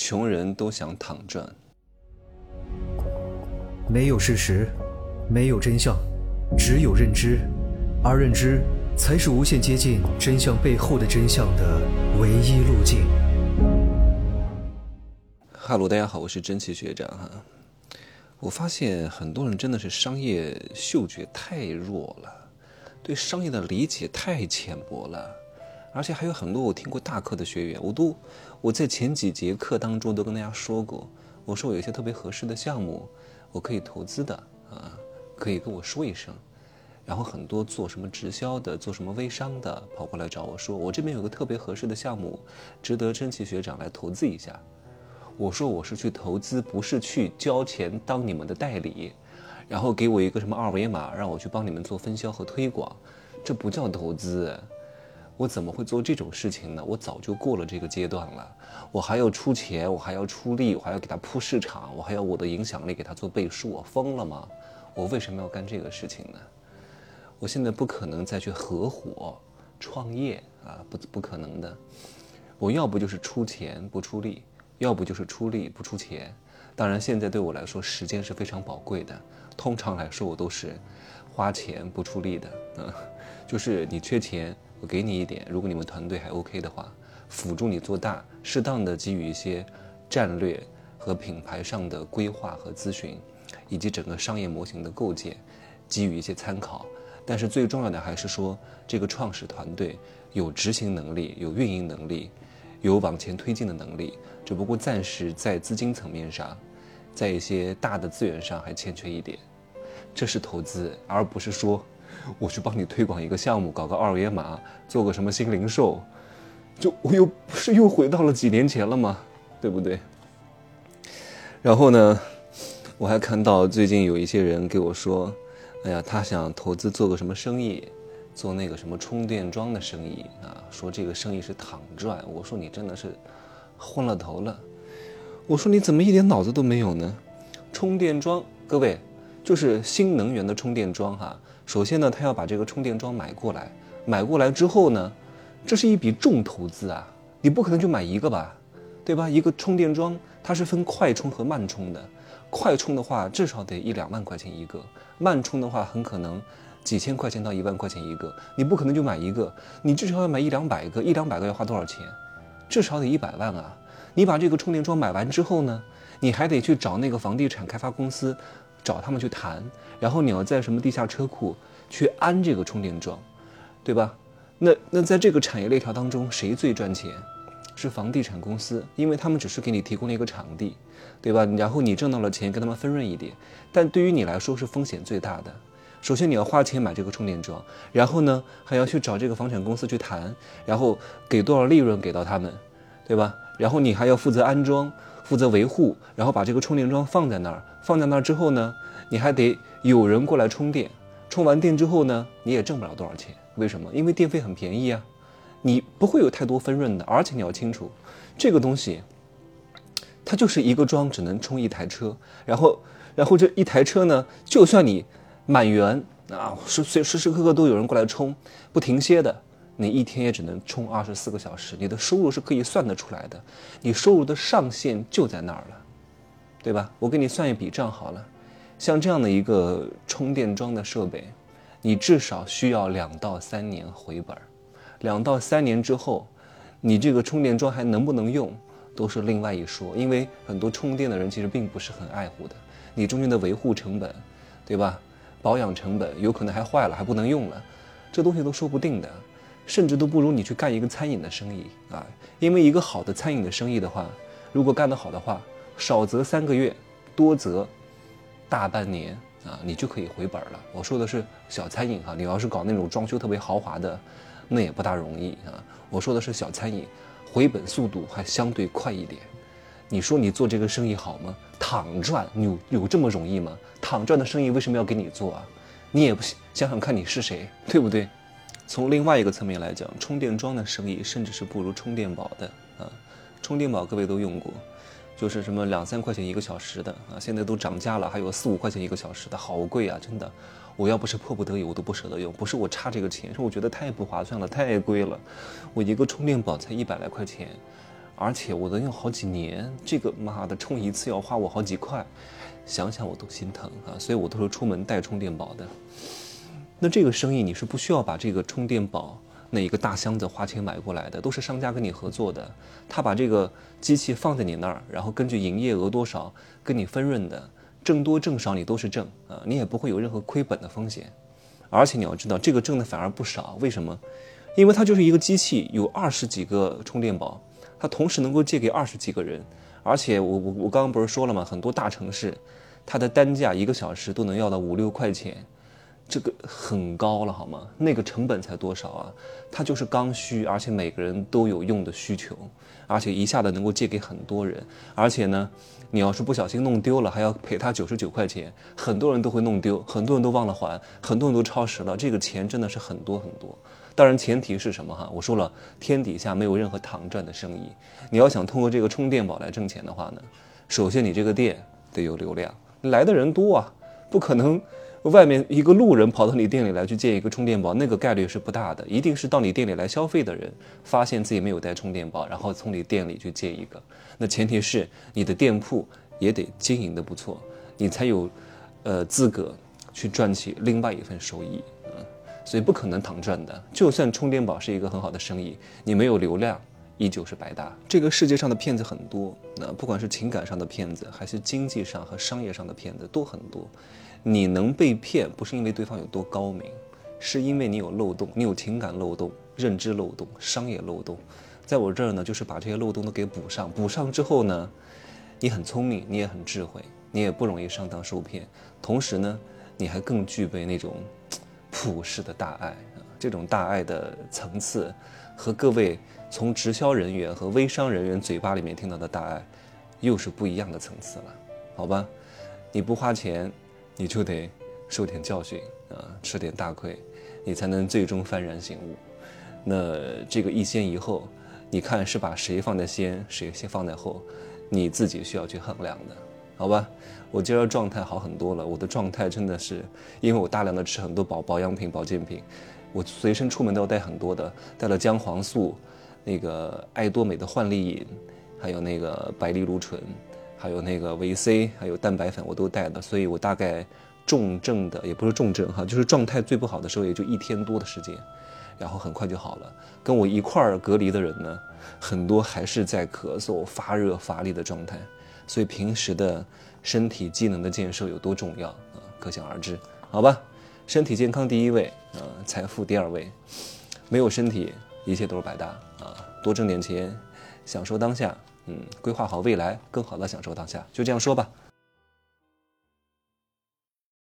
穷人都想躺赚。没有事实，没有真相，只有认知，而认知才是无限接近真相背后的真相的唯一路径。哈喽，大家好，我是真奇学长哈。我发现很多人真的是商业嗅觉太弱了，对商业的理解太浅薄了。而且还有很多我听过大课的学员，我都我在前几节课当中都跟大家说过，我说我有一些特别合适的项目，我可以投资的啊，可以跟我说一声。然后很多做什么直销的，做什么微商的，跑过来找我说，我这边有个特别合适的项目，值得真奇学长来投资一下。我说我是去投资，不是去交钱当你们的代理，然后给我一个什么二维码，让我去帮你们做分销和推广，这不叫投资。我怎么会做这种事情呢？我早就过了这个阶段了。我还要出钱，我还要出力，我还要给他铺市场，我还要我的影响力给他做背书。我疯了吗？我为什么要干这个事情呢？我现在不可能再去合伙创业啊，不不可能的。我要不就是出钱不出力，要不就是出力不出钱。当然，现在对我来说时间是非常宝贵的。通常来说，我都是花钱不出力的。嗯，就是你缺钱。我给你一点，如果你们团队还 OK 的话，辅助你做大，适当的给予一些战略和品牌上的规划和咨询，以及整个商业模型的构建，给予一些参考。但是最重要的还是说，这个创始团队有执行能力，有运营能力，有往前推进的能力，只不过暂时在资金层面上，在一些大的资源上还欠缺一点。这是投资，而不是说。我去帮你推广一个项目，搞个二维码，做个什么新零售，就我又不是又回到了几年前了吗？对不对？然后呢，我还看到最近有一些人给我说，哎呀，他想投资做个什么生意，做那个什么充电桩的生意啊，说这个生意是躺赚。我说你真的是昏了头了。我说你怎么一点脑子都没有呢？充电桩，各位，就是新能源的充电桩哈。首先呢，他要把这个充电桩买过来，买过来之后呢，这是一笔重投资啊，你不可能就买一个吧，对吧？一个充电桩它是分快充和慢充的，快充的话至少得一两万块钱一个，慢充的话很可能几千块钱到一万块钱一个，你不可能就买一个，你至少要买一两百个，一两百个要花多少钱？至少得一百万啊！你把这个充电桩买完之后呢，你还得去找那个房地产开发公司。找他们去谈，然后你要在什么地下车库去安这个充电桩，对吧？那那在这个产业链条当中，谁最赚钱？是房地产公司，因为他们只是给你提供了一个场地，对吧？然后你挣到了钱，跟他们分润一点。但对于你来说是风险最大的。首先你要花钱买这个充电桩，然后呢还要去找这个房产公司去谈，然后给多少利润给到他们，对吧？然后你还要负责安装。负责维护，然后把这个充电桩放在那儿，放在那儿之后呢，你还得有人过来充电。充完电之后呢，你也挣不了多少钱。为什么？因为电费很便宜啊，你不会有太多分润的。而且你要清楚，这个东西，它就是一个桩只能充一台车。然后，然后这一台车呢，就算你满员啊，时随时时刻刻都有人过来充，不停歇的。你一天也只能充二十四个小时，你的收入是可以算得出来的，你收入的上限就在那儿了，对吧？我给你算一笔账好了，像这样的一个充电桩的设备，你至少需要两到三年回本儿，两到三年之后，你这个充电桩还能不能用，都是另外一说，因为很多充电的人其实并不是很爱护的，你中间的维护成本，对吧？保养成本有可能还坏了，还不能用了，这东西都说不定的。甚至都不如你去干一个餐饮的生意啊！因为一个好的餐饮的生意的话，如果干得好的话，少则三个月，多则大半年啊，你就可以回本了。我说的是小餐饮哈，你要是搞那种装修特别豪华的，那也不大容易啊。我说的是小餐饮，回本速度还相对快一点。你说你做这个生意好吗？躺赚有有这么容易吗？躺赚的生意为什么要给你做啊？你也不想想看你是谁，对不对？从另外一个层面来讲，充电桩的生意甚至是不如充电宝的啊！充电宝各位都用过，就是什么两三块钱一个小时的啊，现在都涨价了，还有四五块钱一个小时的，好贵啊！真的，我要不是迫不得已，我都不舍得用。不是我差这个钱，是我觉得太不划算了，太贵了。我一个充电宝才一百来块钱，而且我能用好几年，这个妈的充一次要花我好几块，想想我都心疼啊！所以我都是出门带充电宝的。那这个生意你是不需要把这个充电宝那一个大箱子花钱买过来的，都是商家跟你合作的，他把这个机器放在你那儿，然后根据营业额多少跟你分润的，挣多挣少你都是挣啊，你也不会有任何亏本的风险。而且你要知道，这个挣的反而不少，为什么？因为它就是一个机器，有二十几个充电宝，它同时能够借给二十几个人。而且我我我刚刚不是说了吗？很多大城市，它的单价一个小时都能要到五六块钱，这个很高了好吗？那个成本才多少啊？它就是刚需，而且每个人都有用的需求，而且一下子能够借给很多人。而且呢，你要是不小心弄丢了，还要赔他九十九块钱，很多人都会弄丢，很多人都忘了还，很多人都超时了，这个钱真的是很多很多。当然，前提是什么哈？我说了，天底下没有任何躺赚的生意。你要想通过这个充电宝来挣钱的话呢，首先你这个店得有流量，来的人多啊，不可能外面一个路人跑到你店里来去借一个充电宝，那个概率是不大的。一定是到你店里来消费的人，发现自己没有带充电宝，然后从你店里去借一个。那前提是你的店铺也得经营的不错，你才有，呃，资格去赚取另外一份收益。嗯所以不可能躺赚的。就算充电宝是一个很好的生意，你没有流量，依旧是白搭。这个世界上的骗子很多，那不管是情感上的骗子，还是经济上和商业上的骗子都很多。你能被骗，不是因为对方有多高明，是因为你有漏洞，你有情感漏洞、认知漏洞、商业漏洞。在我这儿呢，就是把这些漏洞都给补上。补上之后呢，你很聪明，你也很智慧，你也不容易上当受骗。同时呢，你还更具备那种。普世的大爱，这种大爱的层次，和各位从直销人员和微商人员嘴巴里面听到的大爱，又是不一样的层次了，好吧？你不花钱，你就得受点教训啊，吃点大亏，你才能最终幡然醒悟。那这个一先一后，你看是把谁放在先，谁先放在后，你自己需要去衡量的。好吧，我今儿状态好很多了。我的状态真的是，因为我大量的吃很多保保养品、保健品，我随身出门都要带很多的，带了姜黄素，那个爱多美的焕丽饮，还有那个白藜芦醇，还有那个维 C，还有蛋白粉，我都带的。所以我大概重症的也不是重症哈，就是状态最不好的时候也就一天多的时间，然后很快就好了。跟我一块儿隔离的人呢，很多还是在咳嗽、发热、乏力的状态。所以平时的身体机能的建设有多重要啊，可想而知，好吧？身体健康第一位啊，财富第二位，没有身体，一切都是白搭啊！多挣点钱，享受当下，嗯，规划好未来，更好的享受当下，就这样说吧。